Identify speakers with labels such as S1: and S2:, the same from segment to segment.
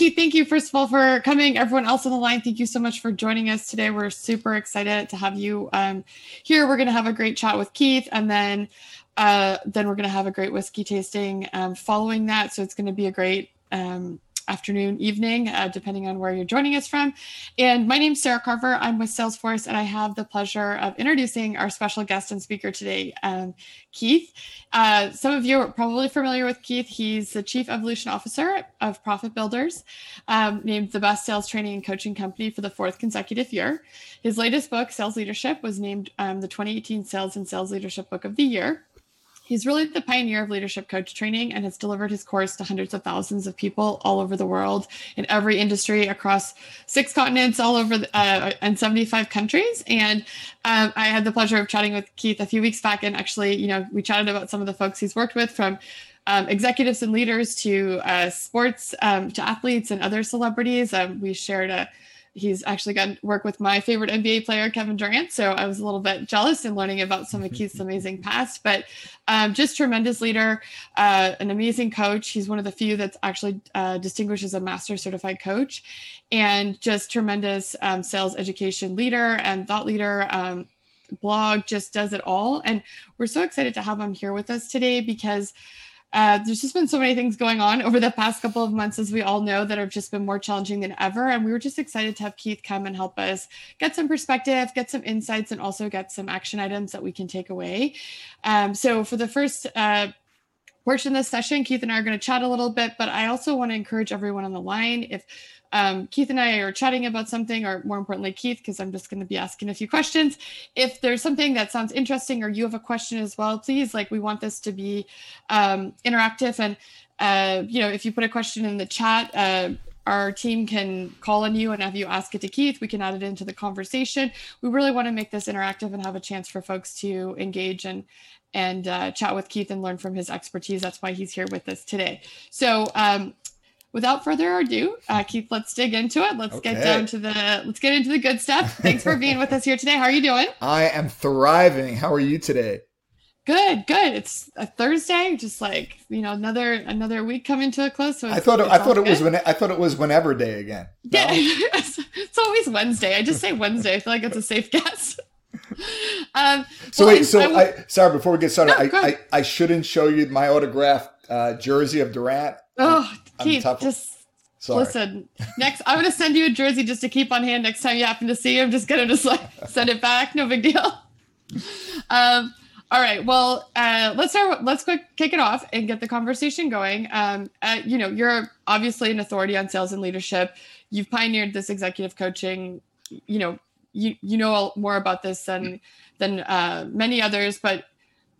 S1: Keith, thank you first of all for coming. Everyone else on the line, thank you so much for joining us today. We're super excited to have you um, here. We're going to have a great chat with Keith, and then uh, then we're going to have a great whiskey tasting um, following that. So it's going to be a great um, afternoon, evening, uh, depending on where you're joining us from. And my name's Sarah Carver. I'm with Salesforce, and I have the pleasure of introducing our special guest and speaker today, um, Keith. Uh, some of you are probably familiar with Keith. He's the Chief Evolution Officer of Profit Builders, um, named the best sales training and coaching company for the fourth consecutive year. His latest book, Sales Leadership, was named um, the 2018 Sales and Sales Leadership Book of the Year. He's really the pioneer of leadership coach training and has delivered his course to hundreds of thousands of people all over the world in every industry across six continents, all over uh, and 75 countries. And um, I had the pleasure of chatting with Keith a few weeks back, and actually, you know, we chatted about some of the folks he's worked with from um, executives and leaders to uh, sports um, to athletes and other celebrities. Um, we shared a he's actually got work with my favorite NBA player, Kevin Durant. So I was a little bit jealous in learning about some of Keith's amazing past, but um, just tremendous leader, uh, an amazing coach. He's one of the few that's actually uh, distinguished as a master certified coach, and just tremendous um, sales education leader and thought leader. Um, blog just does it all, and we're so excited to have him here with us today because uh, there's just been so many things going on over the past couple of months, as we all know, that have just been more challenging than ever. And we were just excited to have Keith come and help us get some perspective, get some insights, and also get some action items that we can take away. Um, so, for the first uh, portion of this session, Keith and I are going to chat a little bit, but I also want to encourage everyone on the line if um, Keith and I are chatting about something, or more importantly, Keith, because I'm just going to be asking a few questions. If there's something that sounds interesting or you have a question as well, please, like we want this to be um, interactive. And, uh, you know, if you put a question in the chat, uh, our team can call on you and have you ask it to Keith. We can add it into the conversation. We really want to make this interactive and have a chance for folks to engage and and uh, chat with Keith and learn from his expertise. That's why he's here with us today. So um, without further ado, uh, Keith, let's dig into it. Let's okay. get down to the let's get into the good stuff. Thanks for being with us here today. How are you doing?
S2: I am thriving. How are you today?
S1: Good, good. It's a Thursday, just like you know, another another week coming to a close.
S2: So I thought it, I thought it was when I thought it was whenever day again.
S1: No? Yeah, it's always Wednesday. I just say Wednesday. I feel like it's a safe guess.
S2: Um, so well, wait, so I, I, sorry. Before we get started, no, I, I, I shouldn't show you my autographed uh, jersey of Durant.
S1: Oh, Keith, just Sorry. listen. Next, I'm gonna send you a jersey just to keep on hand next time you happen to see him. Just gonna just like send it back. No big deal. Um, all right. Well, uh, let's start. Let's quick kick it off and get the conversation going. Um, uh, you know, you're obviously an authority on sales and leadership. You've pioneered this executive coaching. You know, you you know more about this than than uh, many others. But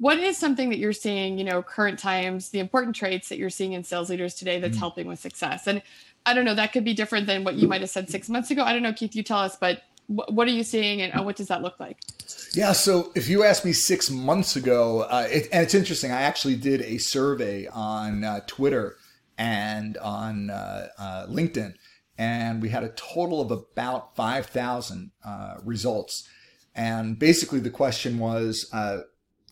S1: what is something that you're seeing you know current times the important traits that you're seeing in sales leaders today that's mm-hmm. helping with success? And i don't know that could be different than what you might have said six months ago. I don't know keith you tell us but what are you seeing and what does that look like?
S2: Yeah so if you asked me six months ago uh, it, and it's interesting i actually did a survey on uh, twitter and on uh, uh linkedin and we had a total of about 5000 uh, results. And basically the question was uh,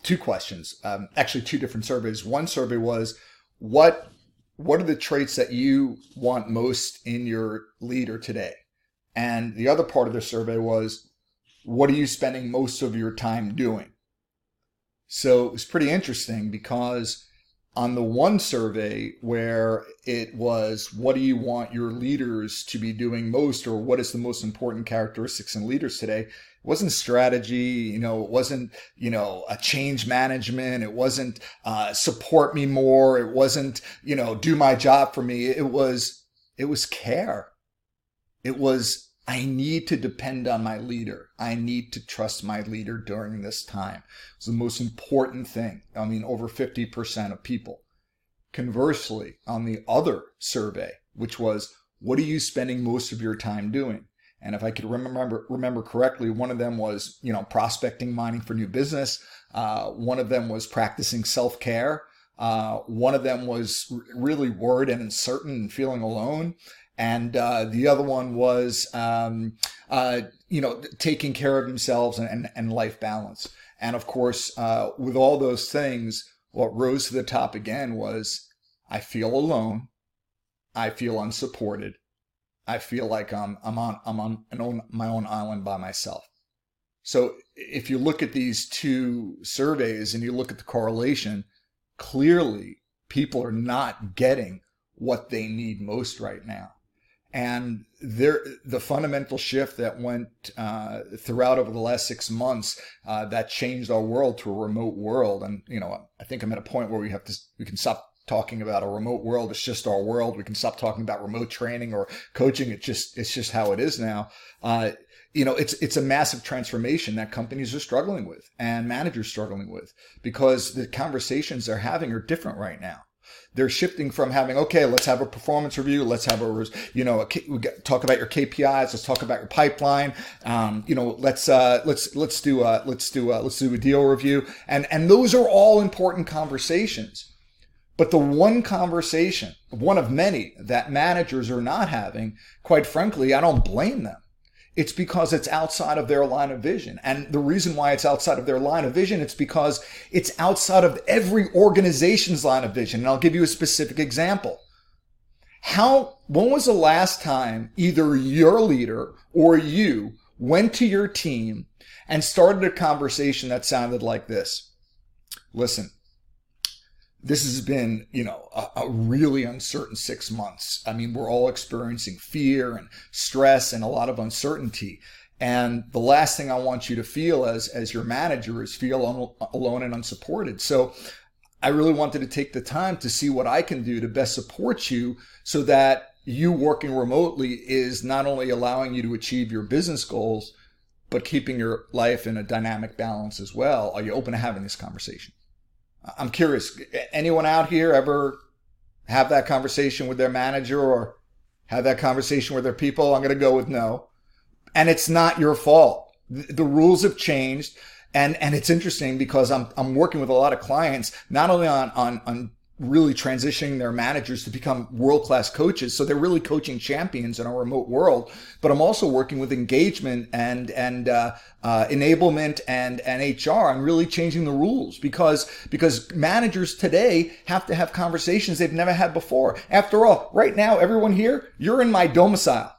S2: two questions, um, actually two different surveys. One survey was what what are the traits that you want most in your leader today, and the other part of the survey was what are you spending most of your time doing. So it was pretty interesting because on the one survey where it was what do you want your leaders to be doing most or what is the most important characteristics in leaders today It wasn't strategy, you know, it wasn't, you know, a change management. It wasn't uh, support me more. It wasn't, you know, do my job for me. It was, it was care. It was, I need to depend on my leader. I need to trust my leader during this time. It's the most important thing. I mean, over 50% of people. Conversely, on the other survey, which was, what are you spending most of your time doing? And if I could remember remember correctly, one of them was you know prospecting mining for new business. Uh, one of them was practicing self care. Uh, one of them was really worried and uncertain and feeling alone. And uh, the other one was, um, uh, you know, taking care of themselves and, and, and life balance. And of course, uh, with all those things, what rose to the top again was, I feel alone. I feel unsupported. I feel like I'm I'm on I'm on own, my own island by myself. So if you look at these two surveys and you look at the correlation, clearly people are not getting what they need most right now. And there, the fundamental shift that went uh, throughout over the last six months uh, that changed our world to a remote world. And you know, I think I'm at a point where we have to we can stop talking about a remote world. It's just our world. We can stop talking about remote training or coaching. It just it's just how it is now. Uh, you know, it's it's a massive transformation that companies are struggling with and managers struggling with because the conversations they're having are different right now. They're shifting from having okay let's have a performance review let's have a you know a, talk about your kpis let's talk about your pipeline um, you know let's uh, let's let's do a, let's do a, let's do a deal review. And and those are all important conversations. But the one conversation one of many that managers are not having quite frankly i don't blame them it's because it's outside of their line of vision. And the reason why it's outside of their line of vision, it's because it's outside of every organization's line of vision. And I'll give you a specific example. How, when was the last time either your leader or you went to your team and started a conversation that sounded like this? Listen, this has been, you know, a, a, really uncertain six months. I mean, we're all experiencing fear and stress and a lot of uncertainty. And the last thing I want you to feel as, as your manager is feel alone and unsupported. So I really wanted to take the time to see what I can do to best support you so that you working remotely is not only allowing you to achieve your business goals, but keeping your life in a dynamic balance as well. Are you open to having this conversation? I'm curious, anyone out here ever have that conversation with their manager or have that conversation with their people? I'm going to go with no. And it's not your fault. The rules have changed. And, and it's interesting because I'm, I'm working with a lot of clients, not only on, on, on really transitioning their managers to become world class coaches. So they're really coaching champions in a remote world. But I'm also working with engagement and and uh, uh, enablement and and HR on really changing the rules because because managers today have to have conversations they've never had before. After all, right now, everyone here, you're in my domicile.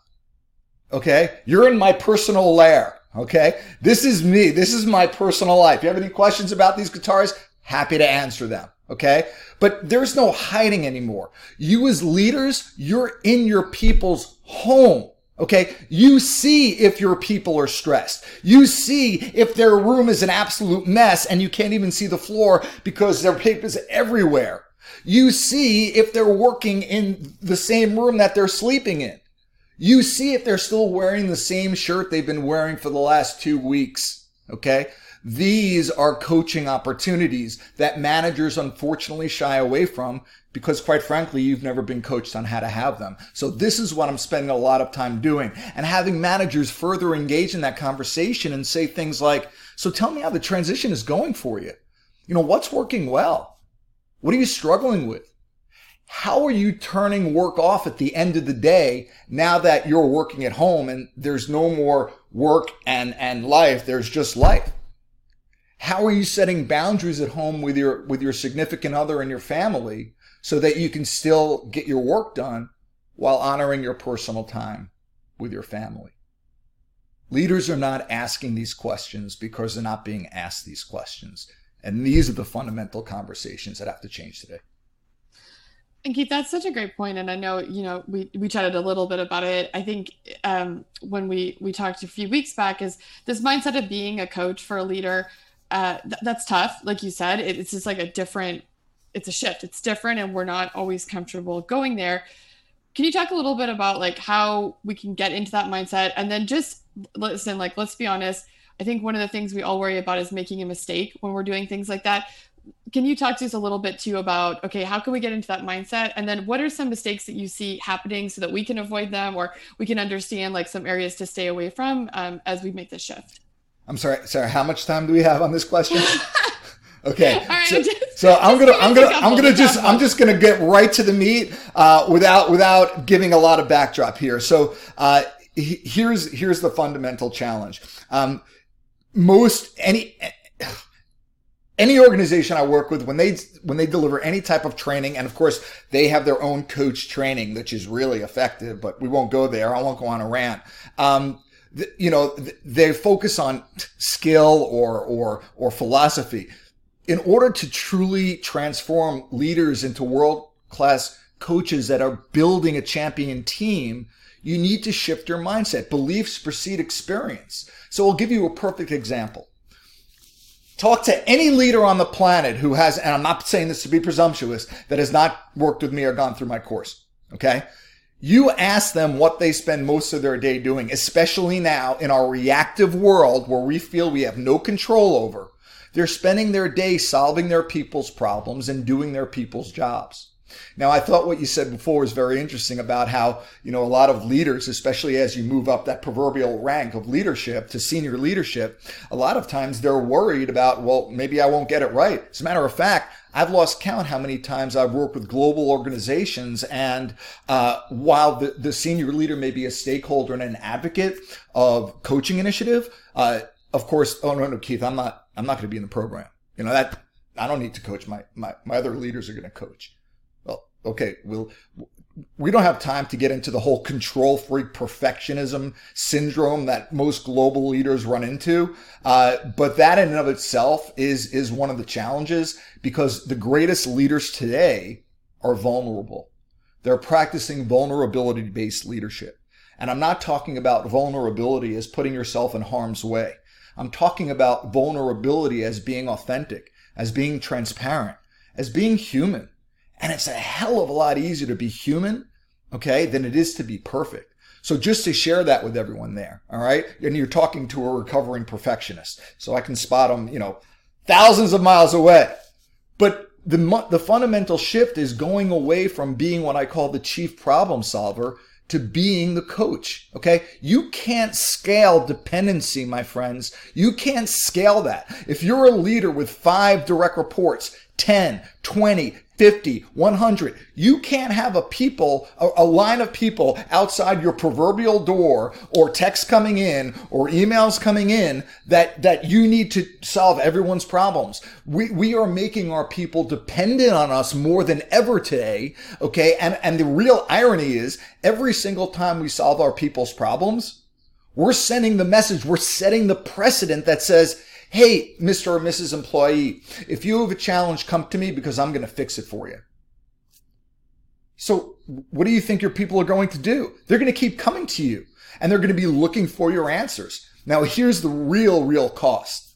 S2: Okay, you're in my personal lair. Okay, this is me. This is my personal life. You have any questions about these guitars? Happy to answer them. Okay. But there's no hiding anymore. You as leaders, you're in your people's home. Okay. You see if your people are stressed. You see if their room is an absolute mess and you can't even see the floor because their papers everywhere. You see if they're working in the same room that they're sleeping in. You see if they're still wearing the same shirt they've been wearing for the last two weeks. Okay. These are coaching opportunities that managers unfortunately shy away from because quite frankly, you've never been coached on how to have them. So this is what I'm spending a lot of time doing and having managers further engage in that conversation and say things like, so tell me how the transition is going for you. You know, what's working well? What are you struggling with? How are you turning work off at the end of the day now that you're working at home and there's no more work and, and life? There's just life. How are you setting boundaries at home with your, with your significant other and your family so that you can still get your work done while honoring your personal time with your family? Leaders are not asking these questions because they're not being asked these questions. And these are the fundamental conversations that have to change today.
S1: And Keith, that's such a great point. And I know, you know, we, we chatted a little bit about it. I think um, when we, we talked a few weeks back is this mindset of being a coach for a leader uh, th- that's tough. Like you said, it, it's just like a different, it's a shift. It's different, and we're not always comfortable going there. Can you talk a little bit about like how we can get into that mindset, and then just listen? Like, let's be honest. I think one of the things we all worry about is making a mistake when we're doing things like that. Can you talk to us a little bit too about okay, how can we get into that mindset, and then what are some mistakes that you see happening so that we can avoid them, or we can understand like some areas to stay away from um, as we make this shift?
S2: I'm sorry, sorry. How much time do we have on this question? Okay, right, so, just, so, I'm gonna, I'm gonna, I'm gonna just, I'm just gonna get right to the meat uh, without, without giving a lot of backdrop here. So uh, here's, here's the fundamental challenge. Um, most any any organization I work with, when they when they deliver any type of training, and of course they have their own coach training, which is really effective, but we won't go there. I won't go on a rant. Um, you know, they focus on skill or or or philosophy. In order to truly transform leaders into world class coaches that are building a champion team, you need to shift your mindset. Beliefs precede experience. So I'll give you a perfect example. Talk to any leader on the planet who has, and I'm not saying this to be presumptuous, that has not worked with me or gone through my course. Okay. You ask them what they spend most of their day doing, especially now in our reactive world where we feel we have no control over. They're spending their day solving their people's problems and doing their people's jobs. Now, I thought what you said before was very interesting about how, you know, a lot of leaders, especially as you move up that proverbial rank of leadership to senior leadership, a lot of times they're worried about, well, maybe I won't get it right. As a matter of fact, I've lost count how many times I've worked with global organizations. And uh, while the, the senior leader may be a stakeholder and an advocate of coaching initiative, uh, of course, oh no, no, Keith, I'm not, I'm not going to be in the program. You know, that I don't need to coach. My, my, my other leaders are going to coach Well, okay, we'll, we don't have time to get into the whole control freak perfectionism syndrome that most global leaders run into. Uh, but that in and of itself is, is one of the challenges because the greatest leaders today are vulnerable. They're practicing vulnerability based leadership. And I'm not talking about vulnerability as putting yourself in harm's way. I'm talking about vulnerability as being authentic, as being transparent, as being human and it's a hell of a lot easier to be human, okay, than it is to be perfect. So just to share that with everyone there, all right? And you're talking to a recovering perfectionist. So I can spot them, you know, thousands of miles away. But the, the fundamental shift is going away from being what I call the chief problem solver to being the coach. Okay. You can't scale dependency, my friends. You can't scale that. If you're a leader with five direct reports, 10, 20, 50, 100. You can't have a people, a, a, line of people outside your proverbial door or text coming in or emails coming in that, that you need to solve everyone's problems. We, we are making our people dependent on us more than ever today. Okay. And, and the real irony is every single time we solve our people's problems, we're sending the message, we're setting the precedent that says, Hey, Mr. or Mrs. Employee, if you have a challenge, come to me because I'm going to fix it for you. So what do you think your people are going to do? They're going to keep coming to you and they're going to be looking for your answers. Now, here's the real, real cost.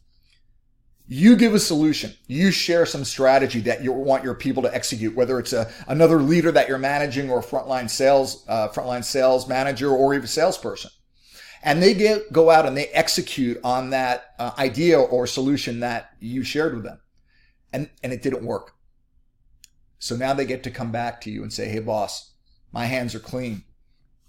S2: You give a solution. You share some strategy that you want your people to execute, whether it's a, another leader that you're managing or frontline sales, uh, frontline sales manager or even salesperson and they get go out and they execute on that uh, idea or solution that you shared with them. And and it didn't work. So now they get to come back to you and say hey boss my hands are clean.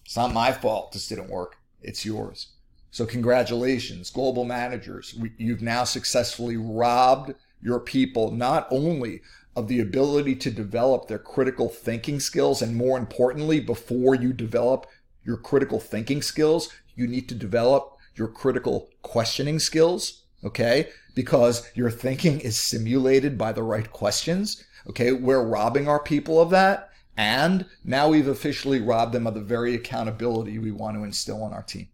S2: It's not my fault. This didn't work. It's yours. So congratulations global managers. You've now successfully robbed your people not only of the ability to develop their critical thinking skills and more importantly before you develop your critical thinking skills you need to develop your critical questioning skills, okay? Because your thinking is simulated by the right questions, okay? We're robbing our people of that. And now we've officially robbed them of the very accountability we want to instill on our team.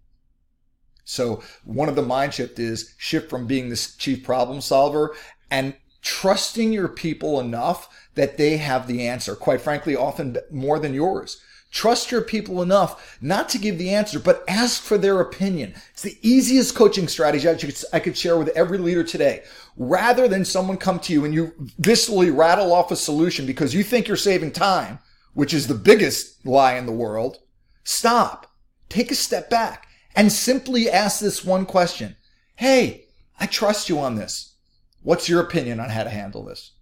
S2: So one of the mind shift is shift from being this chief problem solver and trusting your people enough that they have the answer. Quite frankly, often more than yours. Trust your people enough not to give the answer, but ask for their opinion. It's the easiest coaching strategy I could share with every leader today. Rather than someone come to you and you viscerally rattle off a solution because you think you're saving time, which is the biggest lie in the world, stop, take a step back and simply ask this one question. Hey, I trust you on this. What's your opinion on how to handle this?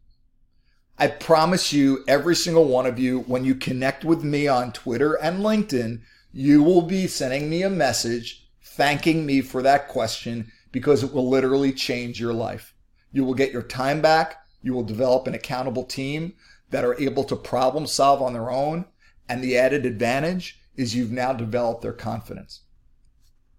S2: I promise you, every single one of you, when you connect with me on Twitter and LinkedIn, you will be sending me a message thanking me for that question because it will literally change your life. You will get your time back. You will develop an accountable team that are able to problem solve on their own. And the added advantage is you've now developed their confidence.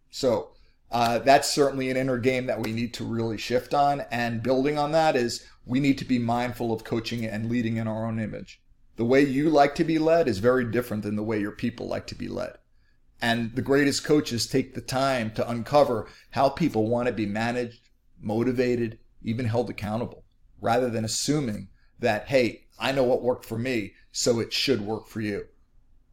S2: So uh, that's certainly an inner game that we need to really shift on. And building on that is we need to be mindful of coaching and leading in our own image. The way you like to be led is very different than the way your people like to be led. And the greatest coaches take the time to uncover how people want to be managed, motivated, even held accountable, rather than assuming that, hey, I know what worked for me, so it should work for you.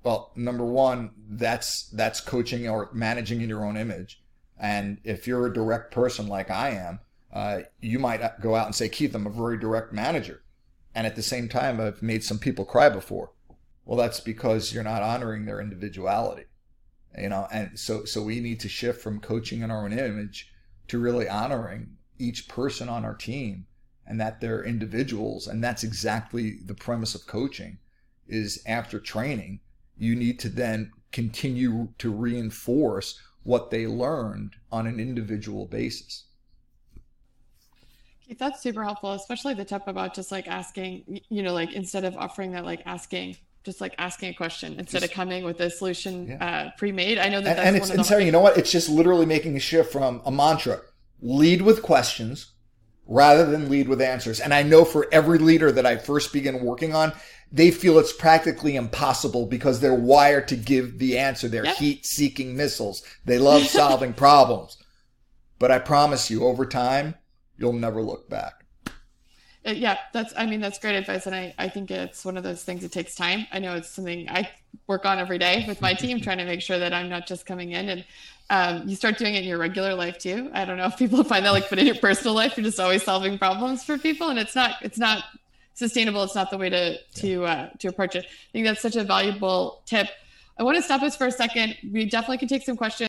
S2: Well, number one, that's that's coaching or managing in your own image. And if you're a direct person like I am, uh, you might go out and say, Keith, I'm a very direct manager. And at the same time, I've made some people cry before. Well, that's because you're not honoring their individuality. You know, and so so we need to shift from coaching in our own image to really honoring each person on our team and that they're individuals. And that's exactly the premise of coaching is after training, you need to then continue to reinforce what they learned on an individual basis.
S1: Keith, that's super helpful, especially the tip about just like asking, you know, like instead of offering that, like asking, just like asking a question instead just, of coming with a solution yeah. uh, pre-made. I know that
S2: and, and it's,
S1: and
S2: Sarah, you know what? It's just literally making a shift from a mantra: lead with questions rather than lead with answers. And I know for every leader that I first begin working on, they feel it's practically impossible because they're wired to give the answer. They're yep. heat seeking missiles. They love solving problems. But I promise you, over time, you'll never look back.
S1: Uh, yeah, that's, I mean, that's great advice. And I, I think it's one of those things that takes time. I know it's something I work on every day with my team, trying to make sure that I'm not just coming in and um, you start doing it in your regular life too. I don't know if people find that like, but in your personal life, you're just always solving problems for people and it's not, it's not sustainable. It's not the way to to uh, to approach it. I think that's such a valuable tip. I want to stop us for a second. We definitely can take some questions.